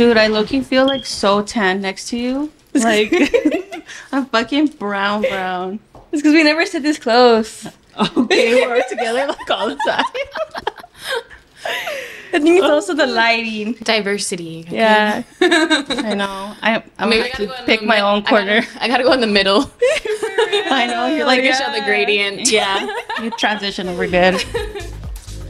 Dude, I look. looking feel like so tan next to you. Like I'm fucking brown brown. It's because we never sit this close. Okay, we're together like all the time. I think it's also the oh. lighting. Diversity. okay? Yeah. I know. I I'm Maybe gonna I gotta go have in to pick my mid- own I corner. gotta, I gotta go in the middle. I know you're like like you show the gradient. Yeah, you transition over good.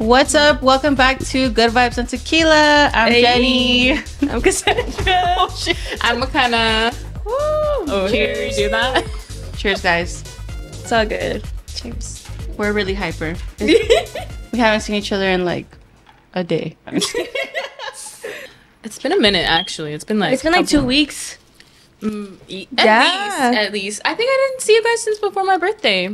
What's up? Welcome back to Good Vibes and Tequila. I'm Hey. Jenny. I'm Cassandra. I'm gonna Oh, cheers. Do that. Cheers, guys. It's all good. Cheers. We're really hyper. we haven't seen each other in like a day. It's been a minute actually. It's been like It's been like two weeks. Mm, e- at Yeah. least at least. I think I didn't see you guys since before my birthday.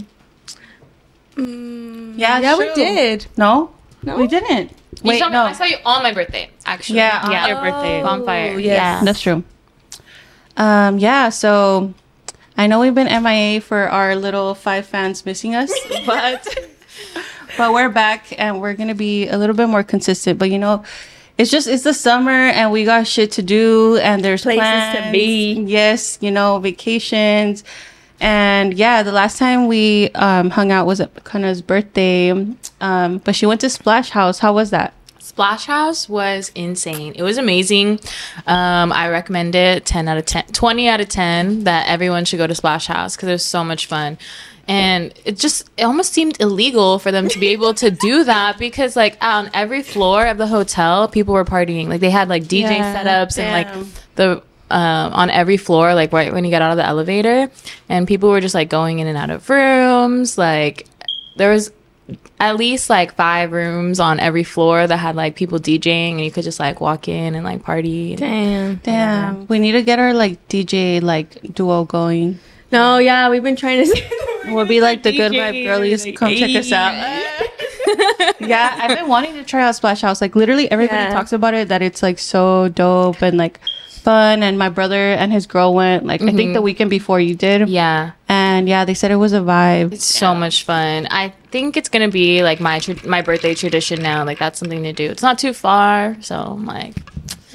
yeah, Yeah, we did. No, No? we didn't. You Wait, saw me- no, I saw you on my birthday actually. Yeah, on yeah. your birthday. bonfire. Oh, yes. Yeah. that's true. Um, yeah. So I know we've been MIA for our little five fans missing us, but but we're back and we're gonna be a little bit more consistent. But you know, it's just it's the summer and we got shit to do and there's Places to be. Yes, you know, vacations. And yeah, the last time we um, hung out was at Kana's birthday. Um, but she went to Splash House. How was that? Splash House was insane. It was amazing. Um, I recommend it 10 out of 10, 20 out of 10 that everyone should go to Splash House because it was so much fun. And it just, it almost seemed illegal for them to be able to do that because, like, on every floor of the hotel, people were partying. Like, they had, like, DJ Yeah, setups and, like, the, um, on every floor, like, right when you get out of the elevator. And people were just, like, going in and out of rooms. Like, there was at least like five rooms on every floor that had like people DJing and you could just like walk in and like party. Damn. Damn. We need to get our like DJ like duo going. No, yeah, we've been trying to. We'll be like the good vibe girlies. Come check us out. Yeah, I've been wanting to try out Splash House. Like literally everybody Yeah. talks about it that it's like so dope and like fun. And my brother and his girl went like I think the mm-hmm. weekend before you did. Yeah, And yeah, they said it was a vibe. it's so much fun. I think it's gonna be like my tr- my birthday tradition now. Like that's something to do. It's not too far, so I'm like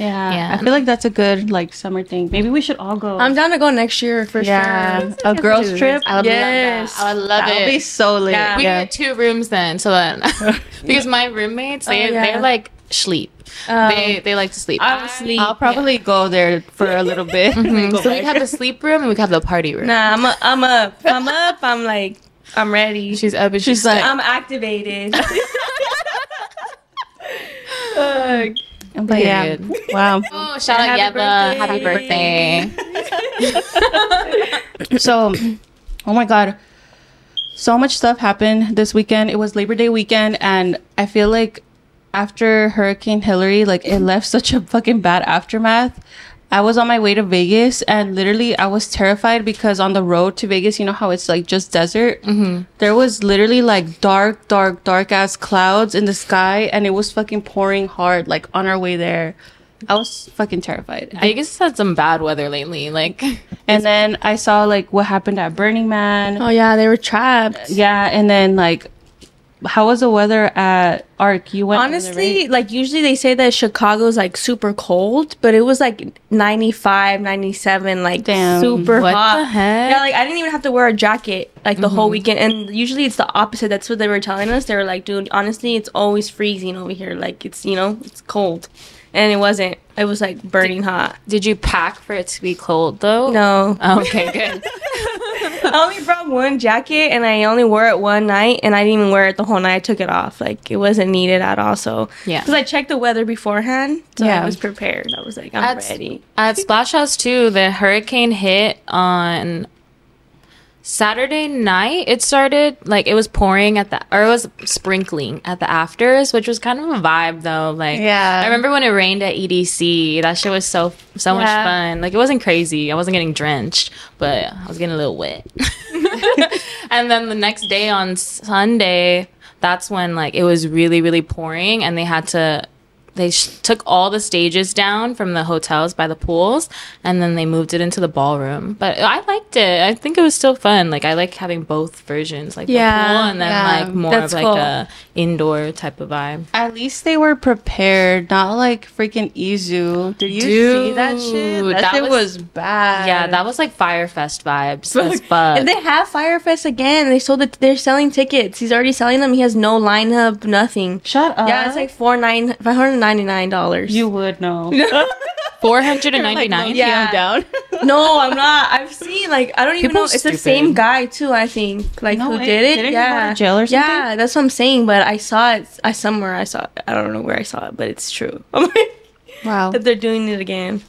Yeah, Yeah. I feel like that's a good like summer thing. Maybe we should all go. I'm down to go next year for yeah, sure. a girls trip. I would Yes. love that. I would love That would it. be so lit. Yeah. we yeah. get two rooms then, so that because my roommates they Oh, yeah. they're like sleep. Um, they they like to sleep. I would sleep. I'll probably go there for a little bit. and then so we have the sleep room and we have the party room. Nah, I'm, a, I'm up. I'm up. I'm like, I'm ready. She's up and she's, She's like, like, I'm activated. But yeah, wow. oh, shout out Happy Yeva, happy birthday. So, oh my god, so much stuff happened this weekend. It was Labor Day weekend, and I feel like after Hurricane Hilary, like it left such a fucking bad aftermath. I was on my way to Vegas, and literally, I was terrified because on the road to Vegas, you know how it's like just desert. Mm-hmm. There was literally like dark, dark, dark ass clouds in the sky, and it was fucking pouring hard, like on our way there. I was fucking terrified. I Vegas has had some bad weather lately. Like, and then I saw like what happened at Burning Man. oh yeah, they were trapped. Yeah, and then like, how was the weather at Arc? You went Honestly, like usually they say that Chicago's like super cold, but it was like 95, 97, like Damn, super what hot. the heck? Yeah, like I didn't even have to wear a jacket like the whole mm-hmm. weekend. And usually it's the opposite. That's what they were telling us. They were like, dude, honestly, it's always freezing over here. Like it's, you know, it's cold. And it wasn't. It was like burning hot. did you pack for it to be cold though? No. Oh, okay, good. I only brought one jacket and I only wore it one night and I didn't even wear it the whole night. I took it off. Like it wasn't needed at all. So Yeah. because I checked the weather beforehand, so Yeah. I was prepared. I was like, I'm At, ready. at Splash House too, the hurricane hit on Saturday night. It started like it was pouring at the or it was sprinkling at the afters, which was kind of a vibe though. Like Yeah. I remember when it rained at EDC. That shit was so so much fun. Like it wasn't crazy. I wasn't getting drenched, but I was getting a little wet. and then the next day on Sunday, that's when like it was really really pouring, and they had to they sh- took all the stages down from the hotels by the pools, and then they moved it into the ballroom. But I liked it. I think it was still fun. Like I like having both versions, like Yeah, the pool and then yeah. like more That's of like cool. a indoor type of vibe. At least they were prepared, not like freaking EZoo. Did you see that shit? That, that shit was- was, bad. Yeah, that was like Fyre Fest vibes as fuck. And they have Fyre Fest again. They sold it. They're selling tickets. He's already selling them. He has no lineup, nothing. Shut up. Yeah, it's like four nine five hundred ninety nine dollars. you would know. Four hundred and ninety nine. Yeah. I'm down. No, I'm not. I've seen like I don't even People know. are It's the same guy too. I think like No who way. did it. Didn't he go to yeah, jail or something? Yeah, that's what I'm saying. But I saw it. I somewhere I saw. It. I don't know where I saw it, but it's true. Wow. that they're doing it again,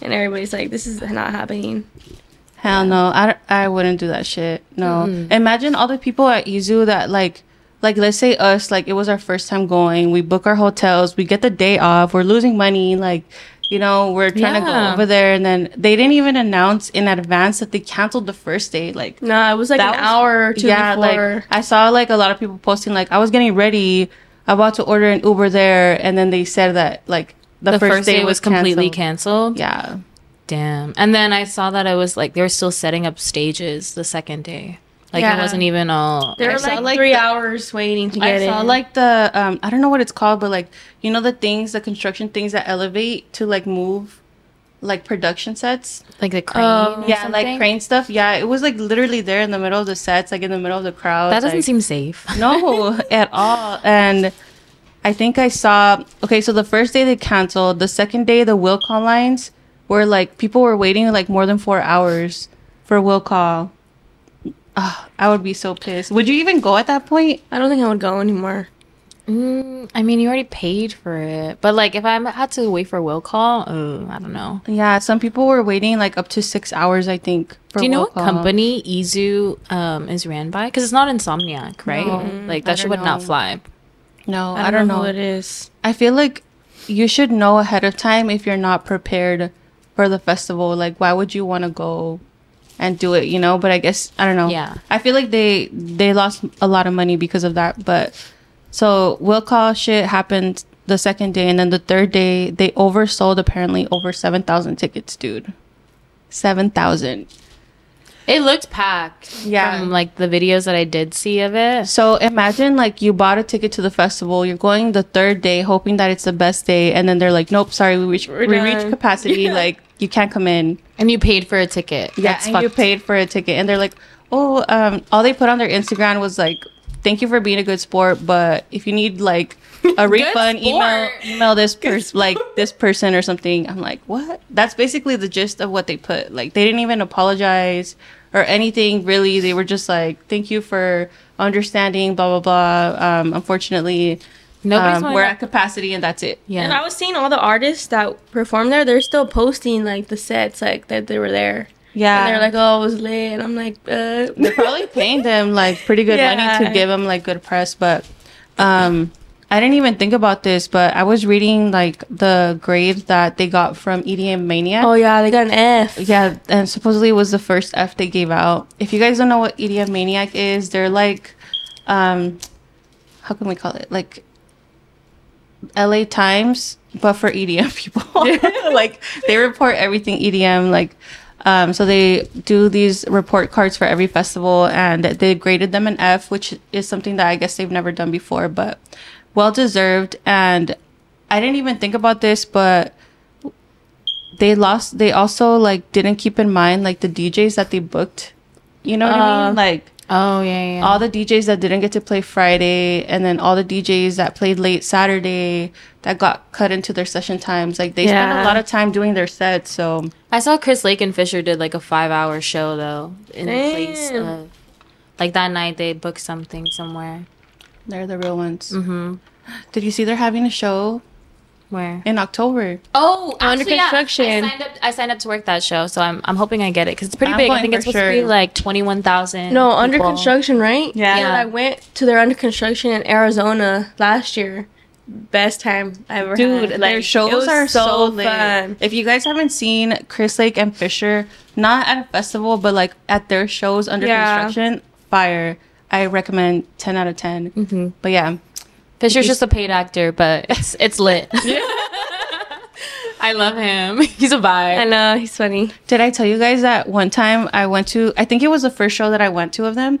and everybody's like, "This is not happening." Hell no. I, I wouldn't do that shit. No. Imagine all the people at EZoo that like like let's say us like it was our first time going. We book our hotels. We get the day off. We're losing money. Like you know we're trying to go over there, and then they didn't even announce in advance that they canceled the first day. Like No, it was like an was- hour or two yeah, before. like I saw like a lot of people posting like I was getting ready, about to order an Uber there, and then they said that like the, The, first, day, was completely canceled. canceled. Yeah, Damn. And then I saw that it was like they were still setting up stages the second day. Like Yeah. it wasn't even all. There I were like, like, three the- hours waiting to get it. I saw in. like the um I don't know what it's called, but like you know the things, the construction things that elevate to like move, like production sets. like the crane. Or Yeah, something. like crane stuff. Yeah, it was like literally there in the middle of the sets, like in the middle of the crowd. That doesn't like, seem safe. No, at all. And I think I saw. Okay, so the first day they canceled. The second day, the will call lines were like people were waiting like more than four hours for will call. Ah, I would be so pissed. Would you even go at that point? I don't think I would go anymore. Mm, I mean, you already paid for it, but like if I had to wait for a will call, uh, I don't know. Yeah, some people were waiting like up to six hours. I think. For Do you know what call. company EZoo um, is ran by? Because it's not Insomniac, right? No, like that shit don't would not fly. No, I I don't, don't, know know. who it is. I feel like you should know ahead of time if you're not prepared for the festival. Like, why would you want to go and do it? You know. But I guess I don't know. Yeah. I feel like they they lost a lot of money because of that. But so will call shit happened the second day, and then the third day they oversold apparently over seven thousand tickets, dude. Seven thousand. It looked packed. Yeah. From like the videos that I did see of it. So imagine like you bought a ticket to the festival, you're going the third day hoping that it's the best day, and then they're like, Nope, sorry, we reached We're reached capacity, like you can't come in. And you paid for a ticket. Yeah, That's and you paid for a ticket, and they're like, Oh, um, all they put on their Instagram was like, Thank you for being a good sport, but if you need like a refund, email email this person like this person or something. I'm like, What? That's basically the gist of what they put. Like they didn't even apologize or anything really. They were just like, Thank you for understanding, blah blah blah. Um, unfortunately Nobody's um, we're at capacity and that's it. Yeah. And I was seeing all the artists that performed there. They're still posting like the sets, like that they were there. Yeah. And they're like, "Oh, it was lit," and I'm like, "Uh." they're probably paying them like pretty good money to give them like good press but um i didn't even think about this but i was reading like the grades that they got from edm mania oh yeah, they got an F. yeah and supposedly it was the first f they gave out if you guys don't know what edm maniac is they're like um how can we call it like la times but for edm people. Like they report everything edm like um, so they do these report cards for every festival and they graded them an f which is something that i guess they've never done before but well deserved. And i didn't even think about this but they lost they also like didn't keep in mind like the djs that they booked. You know what i Uh, mean like oh yeah, yeah. all the DJs that didn't get to play Friday, and then all the DJs that played late Saturday that got cut into their session times. Like they spent a lot of time doing their sets. So I saw Chris Lake and Fisher did like a five hour show though in place of like that night they booked something somewhere. they're the real ones. Mm-hmm. Did you see they're having a show Where? in October? Oh, Under actually, yeah. construction. I signed up. I signed up to work that show, so I'm I'm hoping I get it because it's pretty I'm big. I think it's for supposed to be like twenty one thousand. No, under construction, right? Yeah. And I went to their under construction in Arizona last year. Best time I ever Dude, had. their it shows are so, lit. fun. If you guys haven't seen Chris Lake and Fisher, not at a festival, but like at their shows under Yeah. construction, fire. I recommend ten out of 10 Mm-hmm. But yeah, Fisher's just a paid actor, but it's it's lit. I love him. He's a vibe. I know he's funny. Did I tell you guys that one time I went to? I think it was the first show that I went to of them,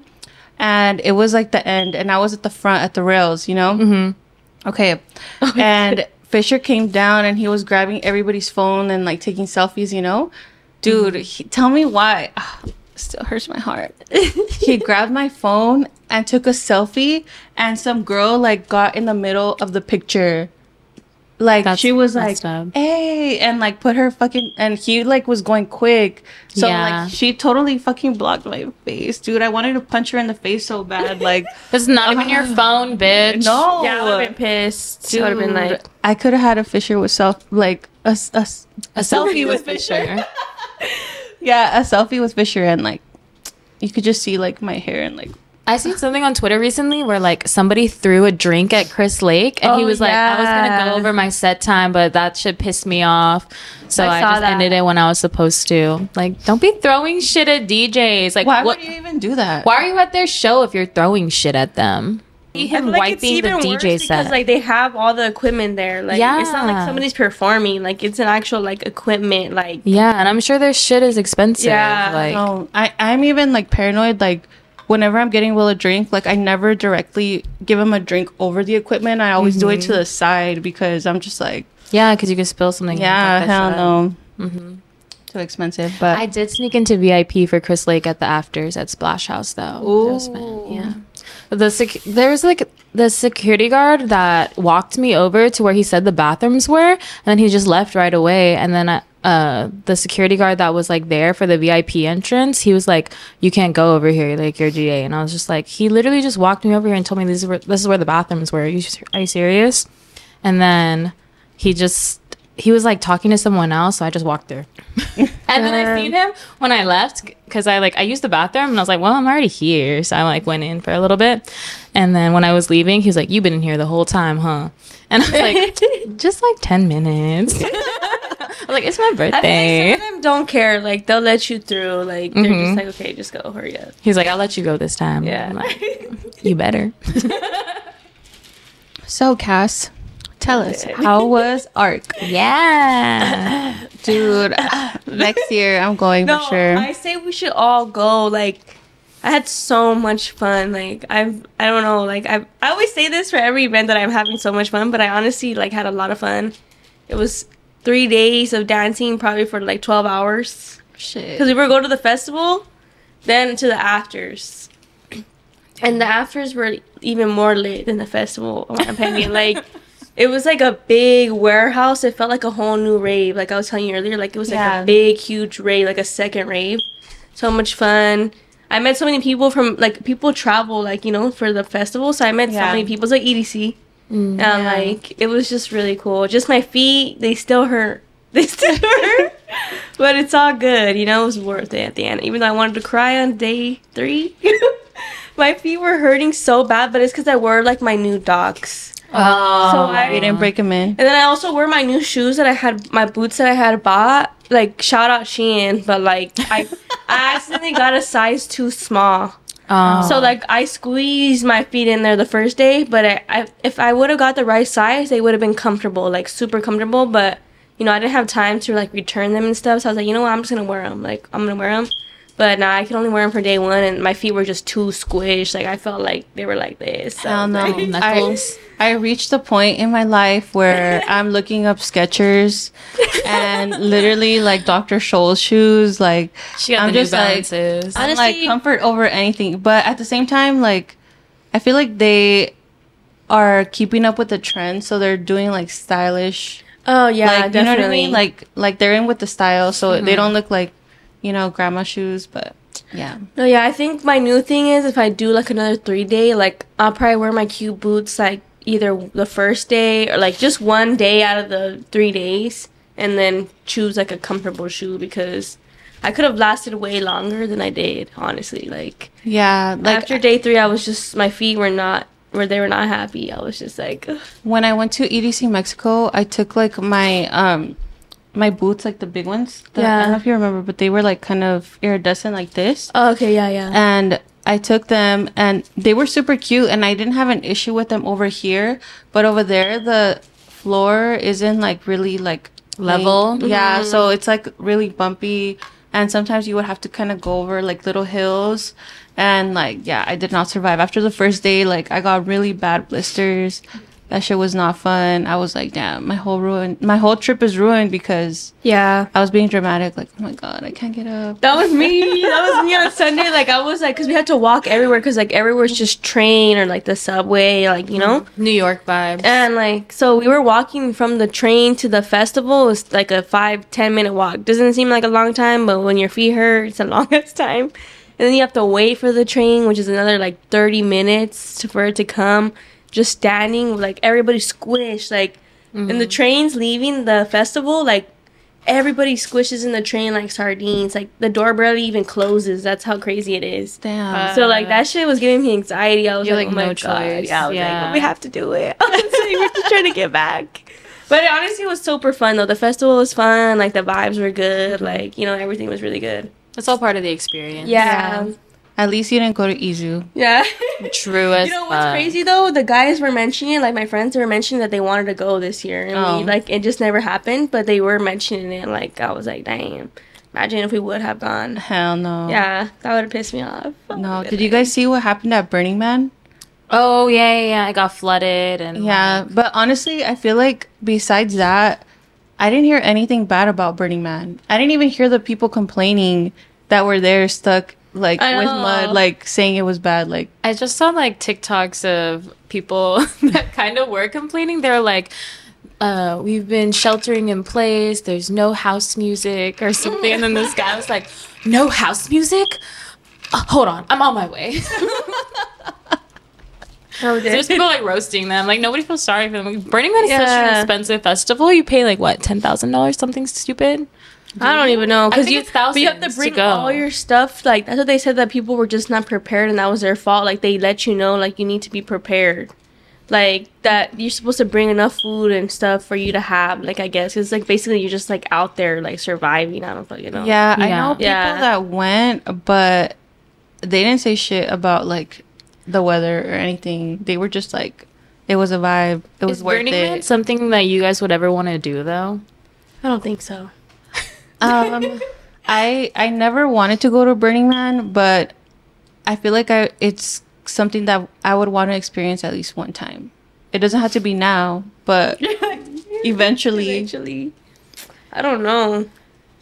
and it was like the end, and I was at the front at the rails. You know. Mm-hmm. Okay. and Fisher came down, and he was grabbing everybody's phone and like taking selfies. You know, dude. He, tell me why. Still hurts my heart. he grabbed my phone and took a selfie, and some girl like got in the middle of the picture. Like That's she was like, messed up. "Hey," and like put her fucking, and he like was going quick, so Yeah. like she totally fucking blocked my face, dude. I wanted to punch her in the face so bad, like It's not even your phone, bitch. no, Yeah, I would have been pissed. I would have been like, I could have had a Fisher with self, like a, s- a s- A selfie with Fisher. yeah, a selfie with Fisher, and like you could just see like my hair and like I seen something on Twitter recently where like somebody threw a drink at Chris Lake and he Oh, was like, I was gonna go over my set time, but that shit pissed me off. So I I, just that. ended it when I was supposed to. Like, don't be throwing shit at DJs. Like why what would you even do that? why are you at their show if you're throwing shit at them? See I him feel like it's wiping the even worse DJ because set. like they have all the equipment there. Like it's not like somebody's performing. Like it's an actual like equipment. Like yeah, and I'm sure their shit is expensive. Yeah. Like No, I I'm even like paranoid. Like whenever I'm getting Will a drink, like I never directly give him a drink over the equipment. I always do it to the side because I'm just like, yeah, because you could spill something. yeah, fuck that hell shit no, Mm-hmm. too expensive. But I did sneak into VIP for Chris Lake at the afters at Splash House though. That Ooh. Yeah. The sec- there was like the security guard that walked me over to where he said the bathrooms were, and then he just left right away. And then uh, the security guard that was like there for the VIP entrance, he was like, "You can't go over here, like you're GA." And I was just like, he literally just walked me over here and told me this is where this is where the bathrooms were. Are you, are you serious? And then he just he was like talking to someone else, so I just walked through. and then I seen him when I left because I like I used the bathroom and I was like, well, I'm already here, so I like went in for a little bit. And then when I was leaving, he was like, you've been in here the whole time, huh? And I was like, just like ten minutes. I was like, it's my think like, birthday. some of them don't care. Like they'll let you through. Like they're Mhm. just like, okay, just go, hurry up. He's like, I'll let you go this time. Yeah. I'm like, you better. so Cass, tell us how was ARC, yeah. dude? next year I'm going no, for sure. I say we should all go. Like I had so much fun. Like I've I don't know. Like I I always say this for every event that I'm having so much fun, but I honestly like had a lot of fun. It was three days of dancing, probably for like twelve hours. Shit. Because we were going to the festival, then to the afters, and the afters were even more lit than the festival. In my opinion, like it was like a big warehouse. It felt like a whole new rave. Like I was telling you earlier, like it was like Yeah. a big, huge rave, like a second rave. So much fun. I met so many people from like people travel like you know for the festival. So I met Yeah. so many people. It's like EDC. Mm, and Yeah. like, it was just really cool. Just my feet, they still hurt. They still hurt. but it's all good. You know, it was worth it at the end. Even though I wanted to cry on day three. my feet were hurting so bad, but it's because I wore like my new docs. Oh, So I- you didn't break them in. And then I also wore my new shoes that I had, my boots that I had bought. Like, shout out Shein, but like, I, I accidentally got a size too small. Oh. So like I squeezed my feet in there the first day, but I, I if I would have got the right size, they would have been comfortable, like super comfortable. But you know, I didn't have time to like return them and stuff. So I was like, you know what, I'm just gonna wear them. Like I'm gonna wear them. But now I can only wear them for day one, and my feet were just too squished. Like I felt like they were like this. So I Hell was no. like- Oh, knuckles. I, I reached a point in my life where I'm looking up Skechers and literally like Dr. Scholl's shoes. Like she got I'm the New just like- Balances. I'm like comfort over anything. But at the same time, like I feel like they are keeping up with the trend, so they're doing like stylish. Oh yeah, like you definitely. know what I mean? Like like they're in with the style, so Mm-hmm. they don't look like you know grandma shoes. But yeah, No, yeah, I think my new thing is if I do like another three day, like I'll probably wear my cute boots like either the first day or like just one day out of the three days, and then choose like a comfortable shoe because I could have lasted way longer than I did. Honestly, like, yeah. Like after day three, I was just my feet were not where they were not happy. I was just like, ugh. when I went to EDC Mexico, I took like my um my boots, like the big ones. The, I don't know if you remember, but they were like kind of iridescent like this. oh, okay, yeah, yeah. And I took them and they were super cute and I didn't have an issue with them over here, but over there the floor isn't like really like Level? laid. Yeah, mm-hmm. so it's like really bumpy and sometimes you would have to kind of go over like little hills and like yeah, I did not survive. After the first day, like I got really bad blisters. That shit was not fun. I was like, damn, my whole ruin my whole trip is ruined because Yeah. I was being dramatic, like, oh my god, I can't get up. That was me. That was me on Sunday. Like I was like, cause we had to walk everywhere, cause like everywhere's just train or like the subway, like you know. New York vibes. And like, so we were walking from the train to the festival. It was like a five ten minute walk. Doesn't seem like a long time, but when your feet hurt, it's the longest time. And then you have to wait for the train, which is another like thirty minutes for it to come. Just standing, like everybody squished, like, and the train's leaving the festival, like everybody squishes in the train like sardines. Like the door barely even closes. That's how crazy it is. Damn. Uh, So like that shit was giving me anxiety. I was like, like, oh my no god. choice. Yeah, I was Yeah. like, we have to do it. I was like, we're just trying to get back. But it honestly was super fun though. The festival was fun. Like the vibes were good. Like you know everything was really good. It's all part of the experience. Yeah, At least you didn't go to EZoo. yeah. True as you know what's fuck. crazy though? The guys were mentioning, like my friends were mentioning that they wanted to go this year, and Oh. we, like it just never happened. But they were mentioning it. Like I was like, damn. Imagine if we would have gone. Hell no. Yeah, that would have pissed me off. No. Did you guys see what happened at Burning Man? Oh yeah, yeah, yeah. I got flooded and Yeah, but honestly, I feel like besides that, I didn't hear anything bad about Burning Man. I didn't even hear the people complaining that were there stuck like with mud, like saying it was bad. Like, I just saw like TikToks of people that kind of were complaining. They're like, uh, we've been sheltering in place. There's no house music or something. And then this guy was like, no house music? Uh, hold on, I'm on my way. Oh, There's people like roasting them. Like nobody feels sorry for them. Like, Burning Man is such an expensive festival. You pay like what ten thousand dollars, something stupid. I don't even know because you, it's but you have to thousands to bring all your stuff. Like that's what they said that people were just not prepared and that was their fault. Like they let you know like you need to be prepared, like that you're supposed to bring enough food and stuff for you to have. Like I guess it's like basically you're just like out there like surviving. I don't fucking know. yeah, I know people Yeah. that went, but they didn't say shit about like the weather or anything. They were just like, it was a vibe. It was Is worth Burning Man it. something that you guys would ever want to do though? I don't think so. Um, I I never wanted to go to Burning Man, but I feel like I it's something that I would want to experience at least one time. It doesn't have to be now, but eventually. Eventually, I don't know.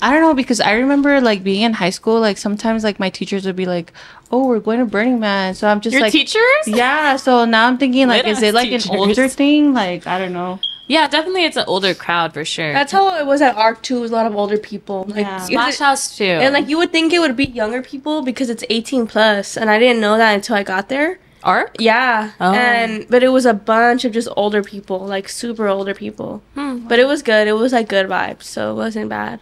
I don't know because I remember like being in high school. Like sometimes like my teachers would be like, "Oh, we're going to Burning Man," so I'm just Your like, teachers? Yeah. So now I'm thinking like, is it like an older thing? Like I don't know. Yeah, definitely. It's an older crowd for sure. That's how it was at Arc too. It was a lot of older people. Like, Yeah. Splash House too. And like you would think it would be younger people because it's 18 plus, and I didn't know that until I got there. Arc. Yeah, Oh. and but it was a bunch of just older people, like super older people. Hmm. But it was good. It was like good vibes, so it wasn't bad.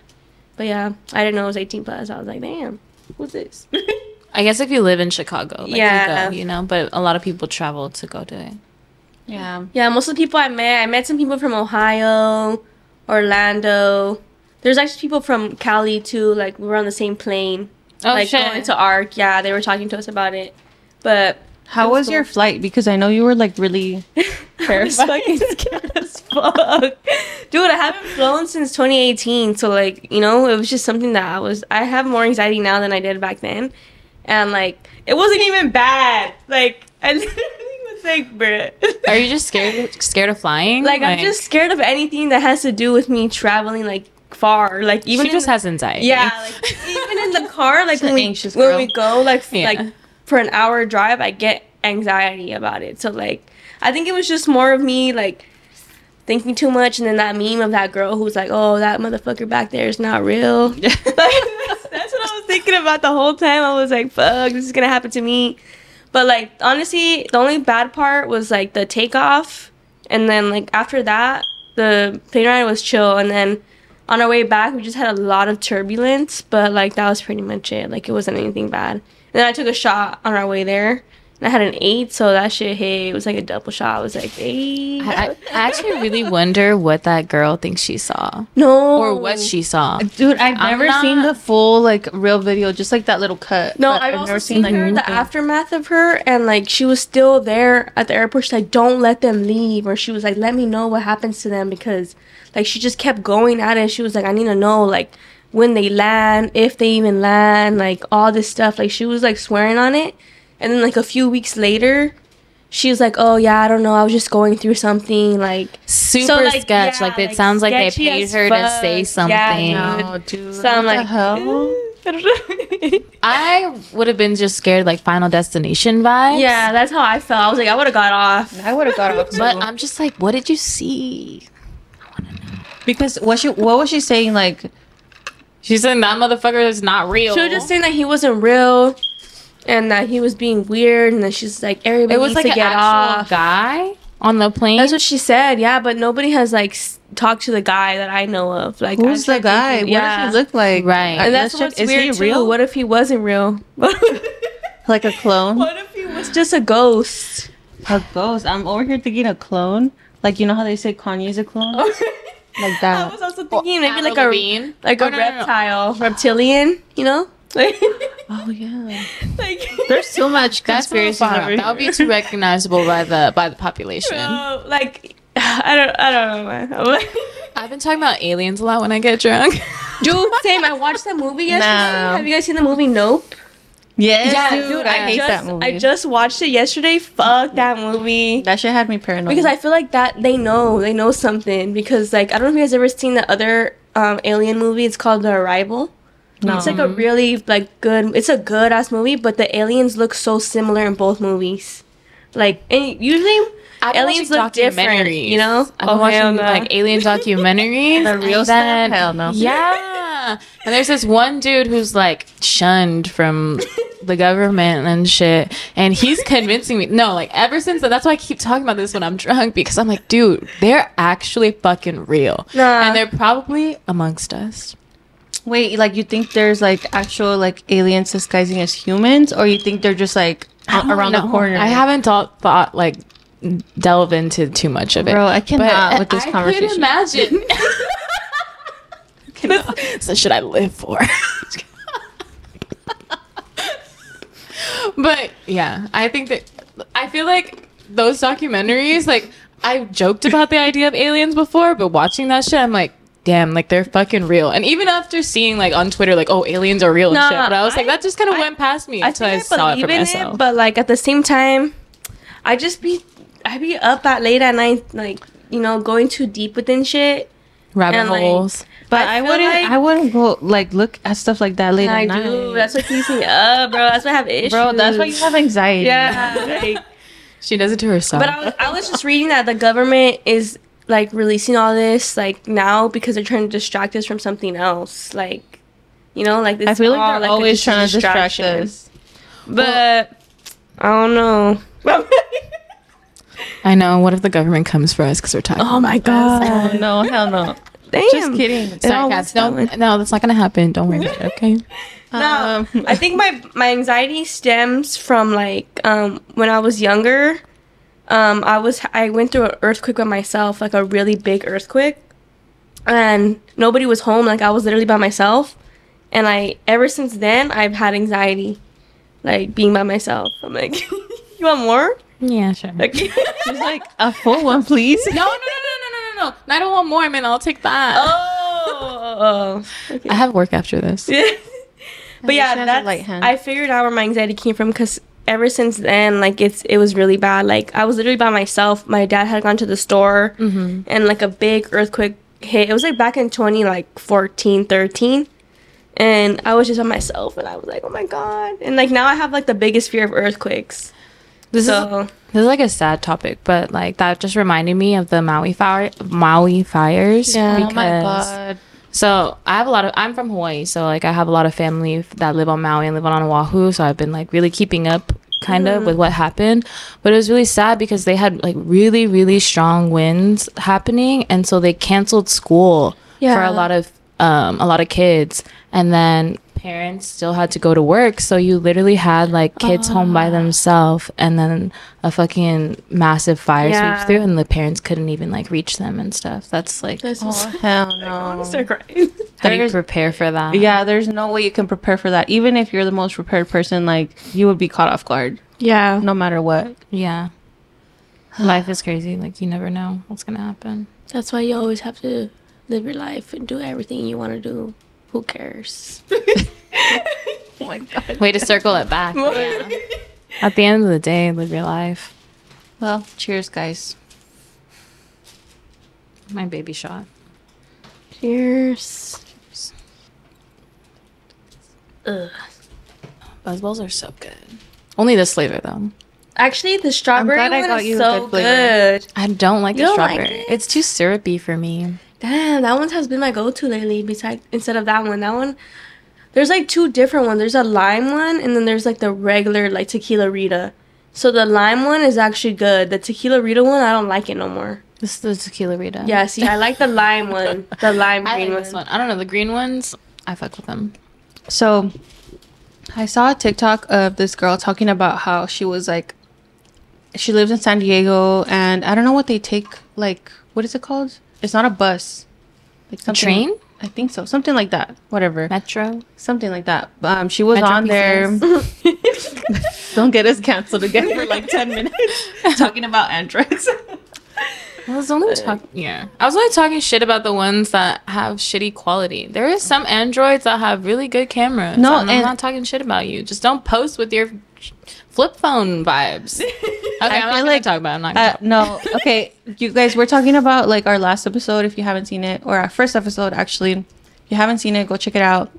But yeah, I didn't know it was 18 plus. I was like, damn, who's this? I guess if you live in Chicago, like Yeah. you go, you know. But a lot of people travel to go to it. Yeah. yeah, most of the people I met, I met some people from Ohio, Orlando. There's actually people from Cali too. Like we were on the same plane, Oh like shit! going to Arc. Yeah, they were talking to us about it. But How It was was your flight? Because I know you were like really I was fucking scared as fuck. Dude, I haven't flown since 2018. So, like, you know, it was just something that I was. I have more anxiety now than I did back then. And, like, it wasn't even bad. Like, I literally was like, bruh. Are you just scared scared of flying? Like, I'm just scared of anything that has to do with me traveling, like, far. Like, even Even in just the- has anxiety. Yeah, like, even in the car, like, She's an when we, anxious when we go, like, Yeah. like, for an hour drive, I get anxiety about it. So, like, I think it was just more of me, like, thinking too much, and then that meme of that girl who's like, "Oh, that motherfucker back there is not real." like, that's, that's what I was thinking about the whole time. I was like, "Fuck, this is gonna happen to me." But like, honestly, the only bad part was like the takeoff, and then like after that, the plane ride was chill, and then on our way back, we just had a lot of turbulence. But like that was pretty much it. Like it wasn't anything bad. And then I took a shot on our way there. And I had an eight, so that shit hit. It was like a double shot. I was like, eight. I, I actually really wonder what that girl thinks she saw no. or what she saw. Dude, I've I'm never seen the full like real video, just like that little cut. No, But I've, also seen, her, the aftermath of her, and like she was still there at the airport. She's like, "Don't let them leave," or she was like, "Let me know what happens to them," because like she just kept going at it. She was like, "I need to know like when they land, if they even land, like all this stuff." Like she was like swearing on it, and then like a few weeks later. She was like, "Oh yeah, I don't know. I was just going through something like Super So, like, sketch. yeah, like it like, sounds like they paid as her to fuck. say Yeah, something. No, dude. So I'm what the like, hell? I don't know. I would have been just scared, like Final Destination vibes. yeah, that's how I felt. I was like, I would have got off. I would have got off. But. I'm just like, what did you see? I wanna know. Because what she what was she saying? Like, She said that motherfucker is not real. She was just saying that he wasn't real and that he was being weird and that she's like everybody it was needs like to an get actual off. guy on the plane. That's what she said, yeah, but nobody has like s- talked to the guy that I know of. Like who's I the tried guy? thinking- What does he look like? Right. And that's let's check- what's is weird he too. real? What if he wasn't real? like a clone? what if he was just a ghost? A ghost. I'm over here thinking a clone. Like you know how they say Kanye's a clone? like that. I was also thinking maybe like a Lavigne? like Oh, a no, no, no. reptile, reptilian, you know? Like, Oh yeah. like There's so much conspiracy. conspiracy. That would be too recognizable by the by the population. like I don't I don't know. I've been talking about aliens a lot when I get drunk. Dude, same. I watched that movie yesterday. No. Have you guys seen the movie Nope? Yes, Yeah, dude, dude, I I hate just, that movie. I just watched it yesterday. Fuck that movie. that shit had me paranoid. Because I feel like that they know they know something. Because like I don't know if you guys ever seen the other um, alien movie. It's called The Arrival. No. It's like a really like good. It's a good ass movie, but the aliens look so similar in both movies. Like and usually I've aliens look different. You know? I've been Oh, watching no. like alien documentaries. The real and stuff? then- Hell no. Yeah. And there's this one dude who's like shunned from the government and shit. And he's convincing me. No, like ever since then, that's why I keep talking about this when I'm drunk because I'm like, dude, they're actually fucking real. Nah. And they're probably amongst us. Wait, like you think there's like actual like aliens disguising as humans, or you think they're just like around the corner? I haven't thought, thought like delve into too much of it. Bro, I cannot But with this I conversation. Could imagine. so should I live for? but yeah, I think that I feel like those documentaries, like I joked about the idea of aliens before, but watching that shit, I'm like, damn, like they're fucking real. And even after seeing like on Twitter, like, oh, aliens are real and shit, but I was like, that just kind of went past me I until I, think I saw it believe for in myself. it, but like at the same time, I just be I be up at late at night, like you know, going too deep within shit. Rabbit and, like, holes. but I I, wouldn't. like- I wouldn't go like look at stuff like that late I at night. do. That's what keeps me up, bro. That's why I have issues. Bro, that's why you have anxiety. Yeah. like- she does it to herself. but I was, I was just reading that the government is like releasing all this like now because they're trying to distract us from something else. Like, you know, like this. I feel like all, they're a always trying to distract us. But I don't know. I know. What if the government comes for us because we're talking? oh my god. Oh no, hell no. Damn. Just kidding. Sorry, was No, going- no, that's not gonna happen. Don't worry about it. Okay. No, Um, I think my my anxiety stems from like um when I was younger. Um, I was I went through an earthquake by myself, like a really big earthquake, and nobody was home. Like I was literally by myself, and I ever since then I've had anxiety, like being by myself. I'm like, you want more? Yeah, sure. Like, Just like a full one, please. No, no, no, no, no, no, no, no. I don't want more, man. I'll take that. oh, okay. I have work after this. Yeah. but She yeah, has that's, light. I figured out where my anxiety came from because ever since then, like it's it was really bad. Like I was literally by myself. My dad had gone to the store, Mm-hmm. and like a big earthquake hit. It was like back in twenty like 14, 13. and I was just by myself, and I was like, oh my god. And like now I have like the biggest fear of earthquakes. This is this is like a sad topic, but like that just reminded me of the Maui fire, Maui fires. Yeah. Oh my because- god. So I have a lot of. I'm from Hawaii, so like I have a lot of family that live on Maui and live on Oahu. So I've been like really keeping up, kind of, with what happened. But it was really sad because they had like really, really strong winds happening, and so they canceled school for a lot of um a lot of kids, and then parents still had to go to work, so you literally had like kids home by ah. themselves, and then a fucking massive fire Yeah. sweeps through, and the parents couldn't even like reach them and stuff. That's like This Oh was hell I'm no. start crying. how do you prepare for that? Yeah, there's no way you can prepare for that. Even if you're the most prepared person, like you would be caught off guard, Yeah. no matter what. yeah. Life is crazy. Like you never know what's gonna happen. That's why you always have to live your life and do everything you want to do. Who cares? oh my god. Way to circle it back. Yeah. At the end of the day, live your life. Well, cheers, guys. My baby shot. Cheers. Ugh. BuzzBallz are so good. Only this flavor though. Actually, the strawberry one got is you so good good. I don't like You the don't like strawberry. it? it's too syrupy for me. Damn, that one has been my go-to lately. Besides, instead of that one, that one. There's like two different ones. There's a lime one, and then there's like the regular like tequila Rita. So the lime one is actually good. The tequila Rita one, I don't like it no more. This is the tequila Rita. Yeah, see, I like the lime one, the lime I green like one. one. I don't know the green ones. I fuck with them. So, I saw a TikTok of this girl talking about how she was like, she lives in San Diego, and I don't know what they take. Like, what is it called? It's not a bus. Like A something- train, I think so. Something like that. Whatever. metro. Something like that. Um, she was Metro on there. Don't get us canceled again for like ten minutes talking about androids. I was only talking. Yeah, I was only talking shit about the ones that have shitty quality. There is some androids that have really good cameras. No, and I'm not talking shit about you. Just don't post with your flip phone vibes. Okay, I'm not feel gonna like- talk about. It. I'm not gonna Uh, talk. no, okay, you guys, we're talking about like our last episode. If you haven't seen it, or our first episode, actually, if you haven't seen it, go check it out.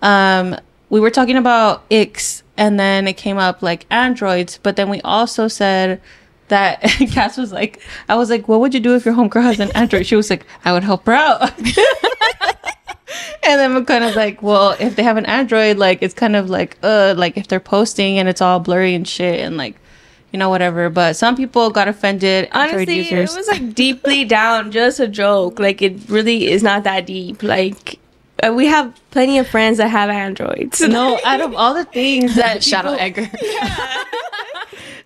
Um, we were talking about X, and then it came up like androids, but then we also said that Cass was like, I was like, what would you do if your homegirl has an android? She was like, I would help her out. and then we're kind of like, well, if they have an android, like it's kind of like, uh, like if they're posting and it's all blurry and shit, and like, you know, whatever. But some people got offended. Honestly, it was like deeply down, just a joke. Like it really is not that deep. Like uh, we have plenty of friends that have androids. no, out of all the things that people- Edgar.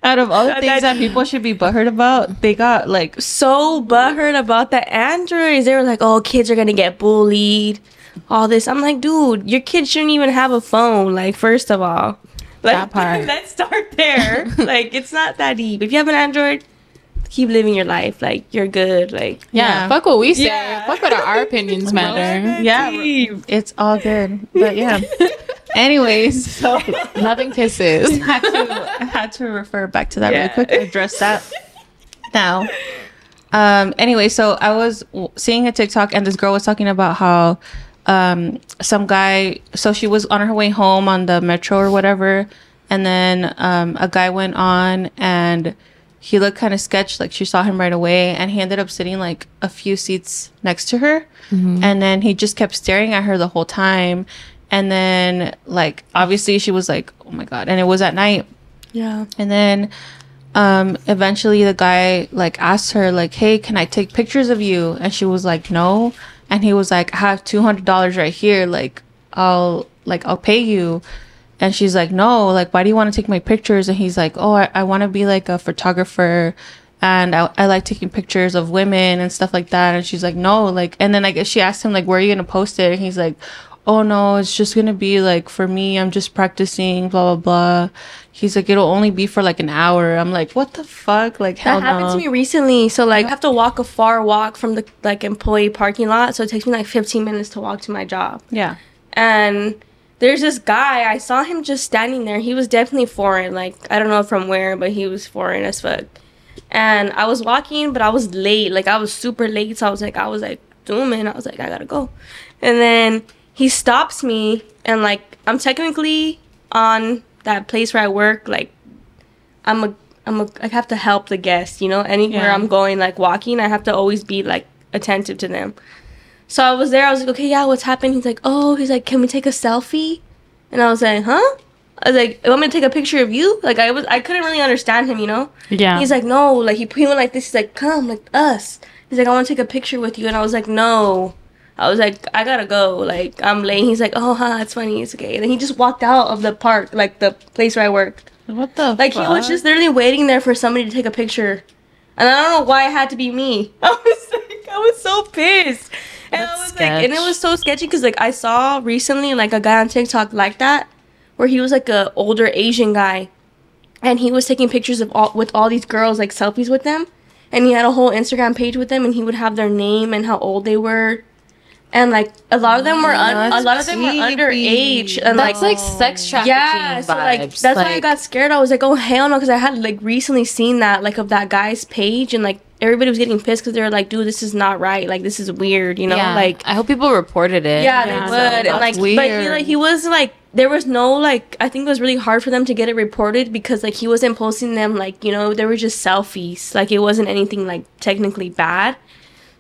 Out of all the things that people should be butthurt about, they got like so butthurt about the androids. They were like, "Oh, kids are gonna get bullied." All this. I'm like, dude, your kid shouldn't even have a phone. Like, first of all, like, That part. let's start there. like, it's not that deep. If you have an android, keep living your life. Like, you're good. Like, Yeah, Yeah. fuck what we say. Yeah. Fuck what our, our opinions matter. yeah, it's all good. But yeah. Anyways, so Nothing kisses. had to had to refer back to that Yeah. really quick. Address that now. Um. Anyway, so I was w- seeing a TikTok, and this girl was talking about how um some guy. So she was on her way home on the metro or whatever, and then um a guy went on and he looked kind of sketch. Like she saw him right away, and he ended up sitting like a few seats next to her, and then he just kept staring at her the whole time. And then, like, obviously, she was like, "Oh my god!" And it was at night. yeah. And then um eventually the guy like asked her like, "Hey, can I take pictures of you?" And she was like, "No." And he was like, "I have $200 right here. Like, I'll like I'll pay you." And she's like, "No, like why do you want to take my pictures?" And he's like, "Oh, I, I want to be like a photographer." And I, I like taking pictures of women and stuff like that. And she's like, no, like, and then I guess she asked him, like, where are you going to post it? And he's like, oh no, it's just to be like for me. I'm just practicing, blah, blah, blah. He's like, it'll only be for like an hour. I'm like, what the fuck? Like, hell That happened no. to me recently. So like I have to walk a far walk from the like employee parking lot. So it takes me like 15 minutes to walk to my job. Yeah. And there's this guy, I saw him just standing there. He was definitely foreign. Like I don't know from where, but he was foreign as fuck. And I was walking, but I was late. Like I was super late. So I was like I was like zooming. I was like, I gotta go. And then he stops me and like I'm technically on that place where I work, like I'm a I'm a I have to help the guests, you know, anywhere Yeah. I'm going, like walking, I have to always be like attentive to them. So I was there, I was like, okay, yeah, what's happened? He's like, oh, he's like, can we take a selfie? And I was like, huh? I was like, you want me to take a picture of you? Like I was I couldn't really understand him, you know? Yeah. He's like, no, like he, he went like this, he's like, come, like us. He's like, I want to take a picture with you and I was like, no. I was like, I gotta go. Like, I'm late. He's like, oh, huh, it's funny. It's okay. And then he just walked out of the park, like the place where I worked. What the Like, he was just literally waiting there for somebody to take a picture. And I don't know why it had to be me. I was like, I was so pissed. And I That's was like, and it was so sketchy because like I saw recently like a guy on TikTok like that, where he was like a older Asian guy, and he was taking pictures of all with all these girls like selfies with them, and he had a whole Instagram page with them, and he would have their name and how old they were, and like a lot of them were un- a lot of them were underage, and That's like like sex trafficking yeah, so like vibes. that's why I got scared. I was like, oh hell no, because I had like recently seen that like of that guy's page, and like everybody was getting pissed because they were like, dude, this is not right. Like this is weird, you know? yeah, Like I hope people reported it. yeah, Yeah, they so would. and that's like, but he like he was like there was no like I think it was really hard for them to get it reported because like he wasn't posting them like you know they were just selfies. Like it wasn't anything like technically bad.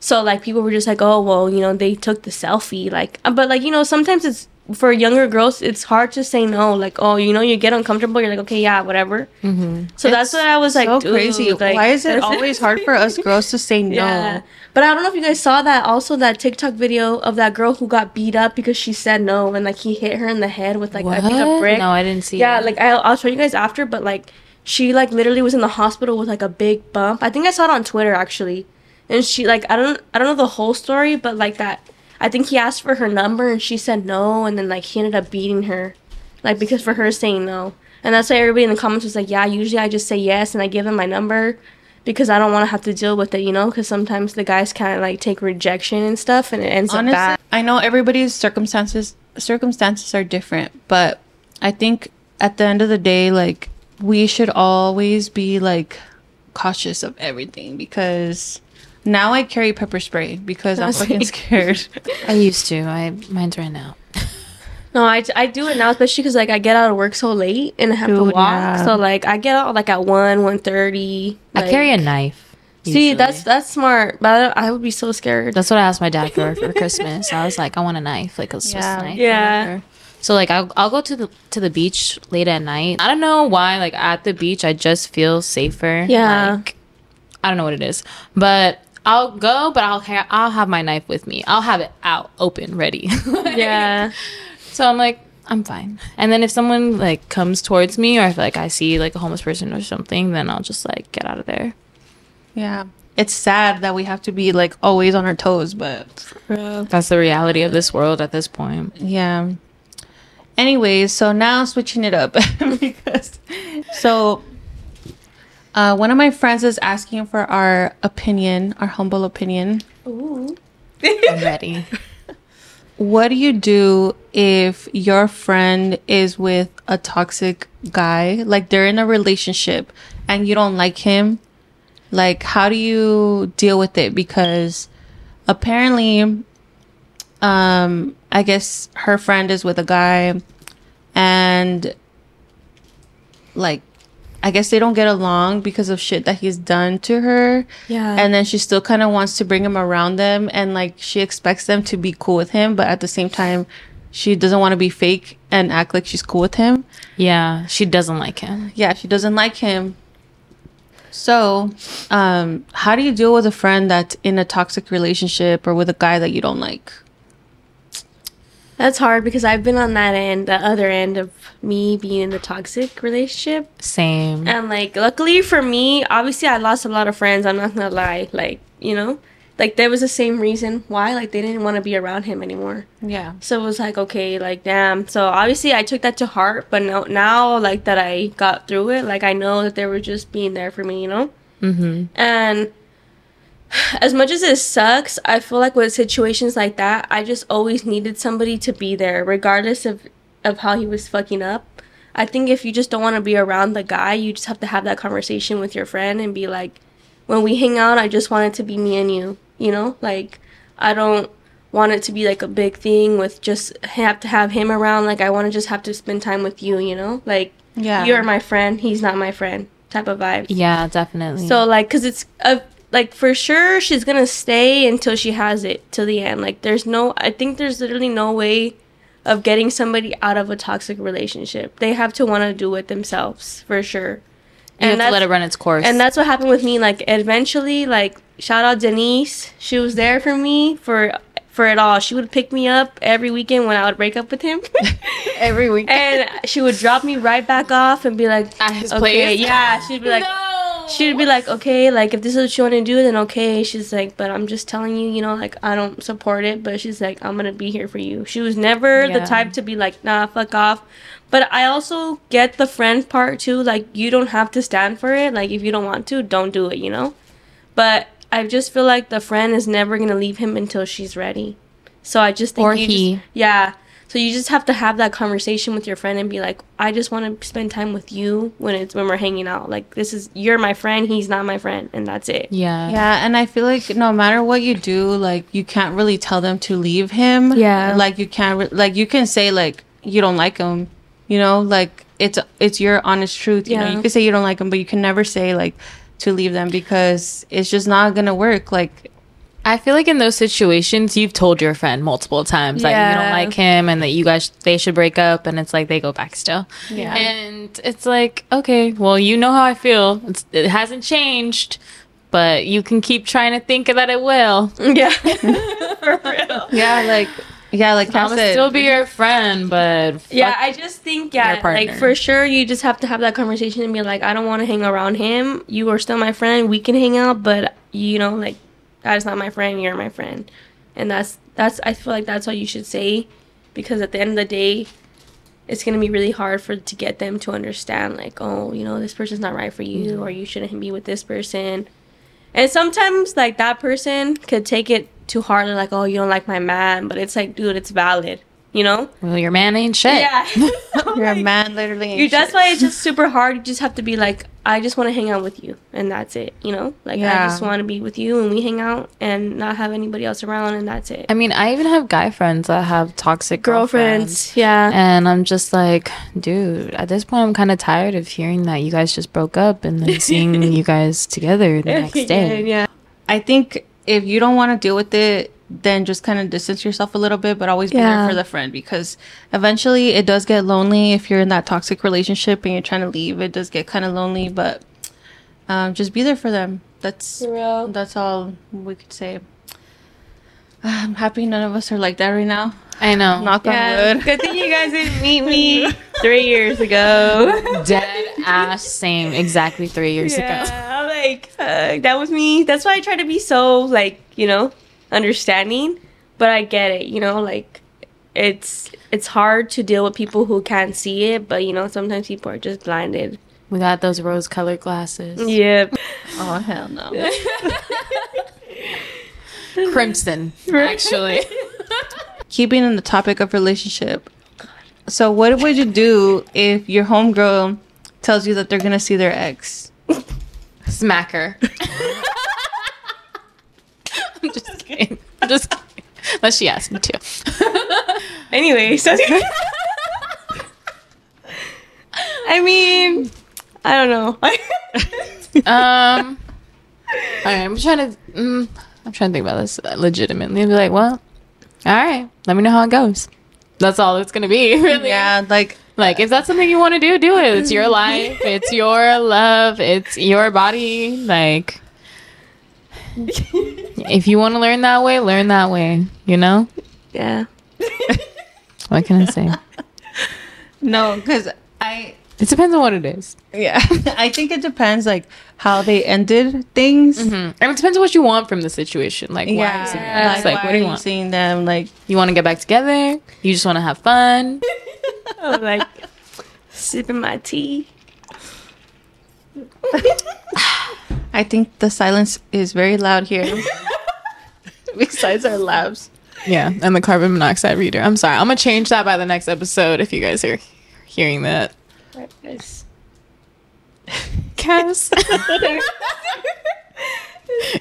So like people were just like, oh well, you know they took the selfie. Like, uh, but like you know sometimes it's for younger girls it's hard to say no. Like oh you know you get uncomfortable. You're like okay yeah whatever. hmm So that's what I was like. so crazy. like, Why is it always hard for us girls to say no? yeah. But I don't know if you guys saw that also that TikTok video of that girl who got beat up because she said no and like he hit her in the head with like I think a brick. No, I didn't see. yeah, that. like I'll, I'll show you guys after, but like she like literally was in the hospital with like a big bump. I think I saw it on Twitter actually. And she like I don't I don't know the whole story, but like that I think he asked for her number and she said no and then like he ended up beating her. Like because for her saying no. And that's why everybody in the comments was like, "Yeah, usually I just say yes and I give him my number." because I don't want to have to deal with it, you know. Because sometimes the guys kind of like take rejection and stuff, and it ends Honestly, up bad. I know everybody's circumstances circumstances are different, but I think at the end of the day, like we should always be like cautious of everything because now I carry pepper spray because I'm fucking scared. I used to. I mine's right now. No, I, I do it now, especially because like I get out of work so late and I have to walk. yeah. So like I get out like at one, one thirty. I carry a knife. See, that's that's smart, but I, I would be so scared. That's what I asked my dad for for Christmas. I was like, I want a knife, like a Swiss Yeah. knife. or Yeah. So like I'll I'll go to the to the beach late at night. I don't know why. Like at the beach, I just feel safer. Yeah. Like, I don't know what it is, but I'll go. But I'll ha- I'll have my knife with me. I'll have it out, open, ready. Like, yeah, So I'm like, I'm fine. And then if someone like comes towards me, or if like I see like a homeless person or something, then I'll just like get out of there. yeah. It's sad that we have to be like always on our toes, but That's the reality of this world at this point. Yeah. Anyways, so now switching it up because so uh, one of my friends is asking for our opinion, our humble opinion. Ooh. I'm ready. What do you do if your friend is with a toxic guy? Like they're in a relationship and you don't like him? Like how do you deal with it because apparently um I guess her friend is with a guy and like I guess they don't get along because of shit that he's done to her. Yeah, and then she still kind of wants to bring him around them and like she expects them to be cool with him but at the same time she doesn't want to be fake and act like she's cool with him. Yeah, she doesn't like him. yeah she doesn't like him. So um how do you deal with a friend that's in a toxic relationship or with a guy that you don't like that's hard because I've been on that end, the other end of me being in the toxic relationship. Same. And like, luckily for me, obviously I lost a lot of friends. I'm not gonna lie. Like, you know, like there was the same reason why. Like they didn't want to be around him anymore. yeah So it was like, okay, like damn. So obviously I took that to heart. But now, now like that I got through it, like I know that they were just being there for me, you know. mm-hmm. And as much as it sucks, I feel like with situations like that, I just always needed somebody to be there, regardless of of how he was fucking up. I think if you just don't want to be around the guy, you just have to have that conversation with your friend and be like, when we hang out, I just want it to be me and you. You know, like I don't want it to be like a big thing with just have to have him around. Like I want to just have to spend time with you. You know, like yeah you're my friend, he's not my friend type of vibe. Yeah, definitely. So like, cause it's a like for sure she's gonna stay until she has it till the end. Like there's no, I think there's literally no way of getting somebody out of a toxic relationship. They have to want to do it themselves for sure. you have to let it run its course. and that's what happened with me. Like eventually, like shout out Denise, she was there for me for for it all. She would pick me up every weekend when I would break up with him. Every week. and she would drop me right back off and be like, At his okay, place? yeah. She'd be like, no. She'd be like, okay, like if this is what you want to do, then okay. She's like, but I'm just telling you, you know, like I don't support it, but she's like, I'm gonna be here for you. She was never the type to be like, nah, fuck off. But I also get the friend part too. Like you don't have to stand for it. Like if you don't want to, don't do it. You know. But I just feel like the friend is never gonna leave him until she's ready. So I just think Or he. just- yeah. So you just have to have that conversation with your friend and be like, I just want to spend time with you when it's when we're hanging out. Like this is you're my friend, he's not my friend, and that's it. Yeah. Yeah, and I feel like no matter what you do, like you can't really tell them to leave him. Yeah. like you can't re- like you can say like you don't like him. You know, like it's it's your honest truth. You know, Yeah. you can say you don't like him, but you can never say like to leave them because it's just not gonna work. Like I feel like in those situations, you've told your friend multiple times that you don't like him and that you guys they should break up, and it's like they go back still. Yeah. and it's like okay, well, you know how I feel. It's, it hasn't changed, but you can keep trying to think that it will. Yeah. For real. yeah, like yeah, like I'm I gonna said, still be your friend, but Yeah, I just think yeah, like for sure you just have to have that conversation and be like, I don't want to hang around him. You are still my friend. We can hang out, but you know, like that is not my friend. You're my friend, and that's that's. I feel like that's what you should say, because at the end of the day, it's gonna be really hard for to get them to understand, like, oh, you know, this person's not right for you, or you shouldn't be with this person. And sometimes like that person could take it too hard, they're like, oh, you don't like my man, but it's like, dude, it's valid, you know? well, your man ain't shit. Yeah. you're a man, literally. You, that's why it's just super hard. You just have to be like, I just want to hang out with you, and that's it. You know, like Yeah. I just want to be with you, and we hang out, and not have anybody else around, and that's it. I mean, I even have guy friends that have toxic girlfriends. Girlfriends, yeah, And I'm just like, dude, at this point, I'm kind of tired of hearing that you guys just broke up and then seeing you guys together the next day. yeah, I think if you don't want to deal with it, then just kind of distance yourself a little bit, but always be there for the friend because eventually it does get lonely if you're in that toxic relationship and you're trying to leave. It does get kind of lonely, but um, just be there for them. That's for real. that's all we could say. I'm happy none of us are like that right now. I know. Knock Yeah, on wood. good thing you guys didn't meet me three years ago. Dead ass same exactly three years ago. Yeah, I'm like fuck, that was me. That's why I try to be so like you know understanding, but I get it. You know, like it's it's hard to deal with people who can't see it, but you know sometimes people are just blinded. We got those rose colored glasses. Yep. Oh hell no. Crimson, actually. Keeping in the topic of relationship. So what would you do if your homegirl tells you that they're gonna see their ex? Smack her. I'm just kidding. I'm just kidding. Unless she asked me to. Anyway, so I mean, I don't know. Um, okay, I'm trying to. Mm, I'm trying to think about this legitimately. Be like, well, all right. Let me know how it goes. That's all it's gonna be, really. Yeah, like Like, if that's something you want to do, do it. It's your life. It's your love. It's your body. Like, if you want to learn that way, learn that way. You know? yeah. What can I say? no, because I It depends on what it is. yeah, I think it depends like how they ended things. Mhm. And it depends on what you want from the situation. Like, why Yeah, is it- like, like, why what do you want? seeing them like You want to get back together? You just want to have fun? I'm like sipping my tea. I think the silence is very loud here. Besides our labs. Yeah, and the carbon monoxide reader. I'm sorry. I'm gonna change that by the next episode if you guys are hearing that. Right, guys. Cass.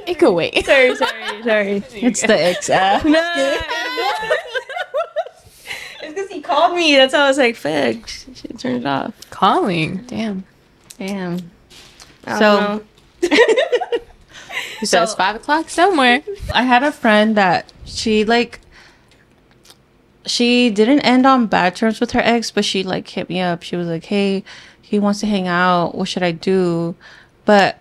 it could wait. Sorry, sorry, sorry. It's the ex. Uh, No. it's because he called me. That's how I was like, fuck. Should turn it off. Calling. Damn. damn. I So- don't know. You said it's five o'clock somewhere. I had a friend that she like she didn't end on bad terms with her ex, but she like hit me up. She was like, "Hey, he wants to hang out. What should I do?" But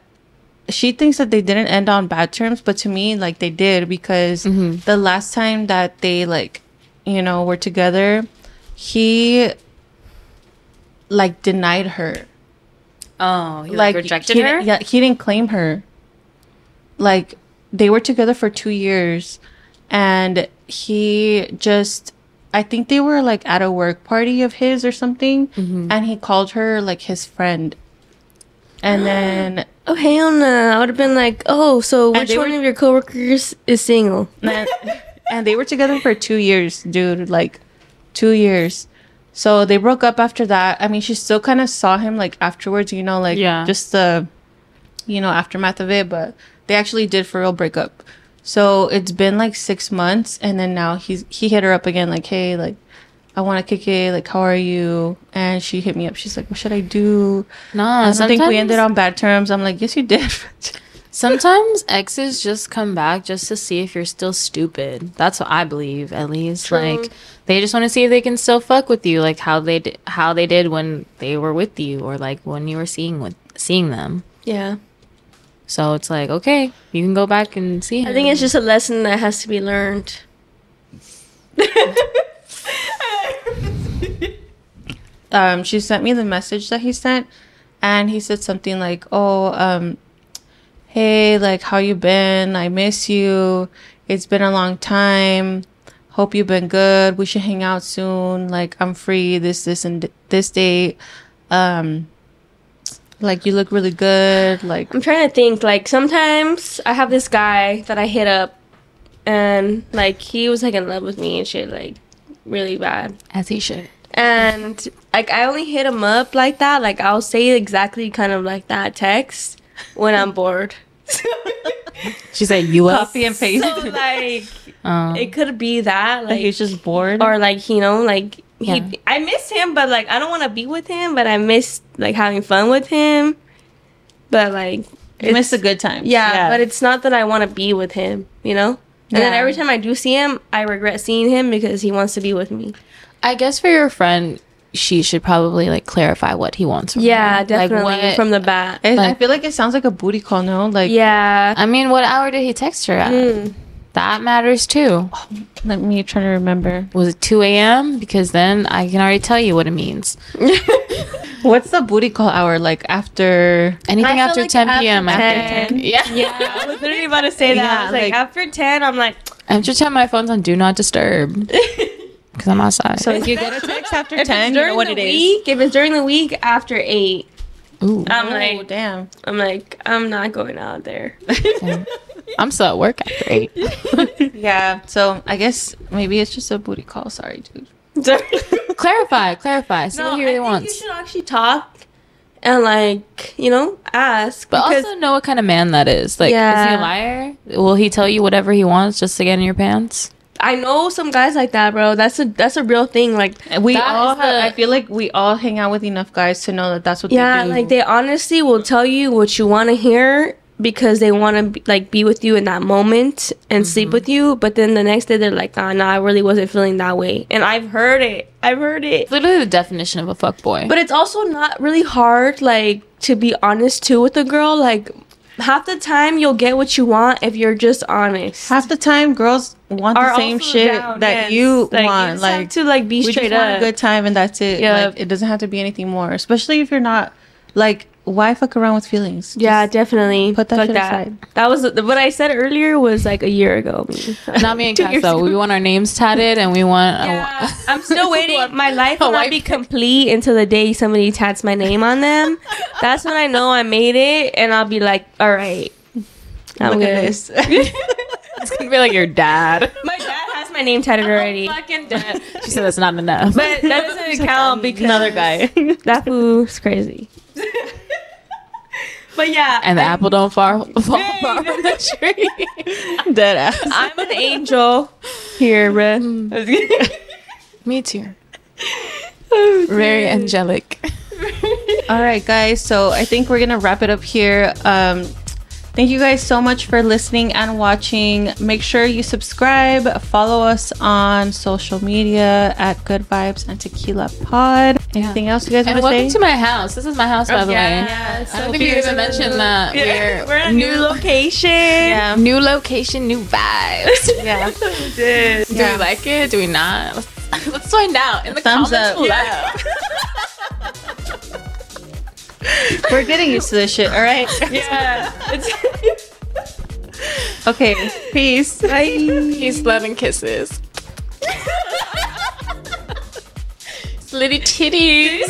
she thinks that they didn't end on bad terms, but to me, like they did because mm-hmm. the last time that they like, you know, were together, he like denied her. Oh, he like, rejected he her. Yeah, he didn't claim her. Like they were together for two years, and he just. I think they were like at a work party of his or something, Mm-hmm. and he called her like his friend. And then Oh hell no! I would have been like, oh, so which one were- of your coworkers is single? and, and they were together for two years, dude. Like two years. So they broke up after that. I mean, she still kind of saw him like afterwards, you know, like Yeah. just the, you know, aftermath of it. But they actually did for real break up. So it's been like six months, and then now he's he hit her up again, like, hey, like, I want to kick it. Like, how are you? And she hit me up. She's like, what should I do? Nah, I think we ended on bad terms. I'm like, yes, you did. Sometimes exes just come back just to see if you're still stupid. That's what I believe, at least. True. Like they just want to see if they can still fuck with you, like how they di- how they did when they were with you, or like when you were seeing with seeing them. Yeah, So it's like okay, you can go back and see. Him. I think it's just a lesson that has to be learned. um, she sent me the message that he sent, and he said something like, "Oh, um, hey, like how you been? I miss you. It's been a long time. Hope you've been good. We should hang out soon. Like I'm free this, this, and this date. Um, like you look really good. Like I'm trying to think. Like sometimes I have this guy that I hit up, and like he was like in love with me and shit, like really bad. as he should. And like I only hit him up like that. Like I'll say exactly kind of like that text when I'm bored. She said you up. copy and paste. so like Um, it could be that like like he's just bored. or like you know like he Yeah. I miss him but like I don't want to be with him but I miss like having fun with him. But like you miss it's- the good times. Yeah, but it's not that I want to be with him, you know? And then every time I do see him, I regret seeing him because he wants to be with me. I guess for your friend, she should probably like clarify what he wants. From Yeah, her. definitely Like what, from the bat. I, I feel like it sounds like a booty call. No, like Yeah. I mean, what hour did he text her at? Mm. That matters too. let me try to remember. Was it 2 a.m.? Because then I can already tell you what it means. What's the booty call hour like after? Anything after like 10 after p.m. After 10. think. Yeah. Yeah, I was literally about to say that. Yeah, I was like, like- after 10, I'm like, After 10, my phone's on Do Not Disturb. Because I'm outside. So if you get a text after if ten, you know what the it is. week, if it's during the week after 8, Ooh. I'm oh, like, damn. I'm like, I'm not going out there. I'm still at work after 8. Yeah. So I guess maybe it's just a booty call. Sorry, dude. clarify, clarify. See no, what he I really think wants. you should actually talk and like, you know, ask. But because also know what kind of man that is. Like, is he a liar? Will he tell you whatever he wants just to get in your pants? I know some guys like that, bro. That's a that's a real thing. Like, We all. Have, the- I feel like we all hang out with enough guys to know that that's what yeah, they like they honestly will tell you what you want to hear because they want to like be with you in that moment and Mm-hmm. sleep with you. But then the next day they're like, ah, nah, I really wasn't feeling that way. And I've heard it. I've heard it. It's literally the definition of a fuck boy. But it's also not really hard, like to be honest too with a girl. Like half the time you'll get what you want if you're just honest. half the time girls want the same shit down, that yes. you Like, want. just like to like be we straight just want a good time and that's it. Yeah. Like it doesn't have to be anything more. Especially if you're not like why fuck around with feelings? yeah, Just definitely. put that Fuck shit that. aside. That was what I said earlier. Was like a year ago. Not me and Two Cass, years though. We want our names tatted and we want. Yeah, I'm still waiting. My life will not be pic. complete until the day somebody tats my name on them. That's when I know I made it, and I'll be like, "All right, I'm Look good." at this. it's gonna be like your dad. My dad has my name tatted already, Fucking dad. She said that's not enough. but that doesn't count because Another guy. that fool's crazy. But yeah, and the I'm, apple don't fall, fall far from the tree. Dead ass. I'm an angel here, bruh. Me too. Oh, Very angelic. All right, guys. So I think we're gonna wrap it up here. Um, Thank you guys so much for listening and watching. Make sure you subscribe, follow us on social media at Good Vibes and Tequila Pod. Anything else you guys want to say? welcome to my house. This is my house, by the way. Yes. I don't think you even mentioned that. Yeah, We're, we're in a new location. yeah. new location, new vibes. Yeah. Dude. Do we like it? Do we not? Let's, let's find out in the Thumbs comments up. below. We're getting used to this shit. All right. Yeah. Okay. Peace. Bye. Peace, love, and kisses. Slitty titties.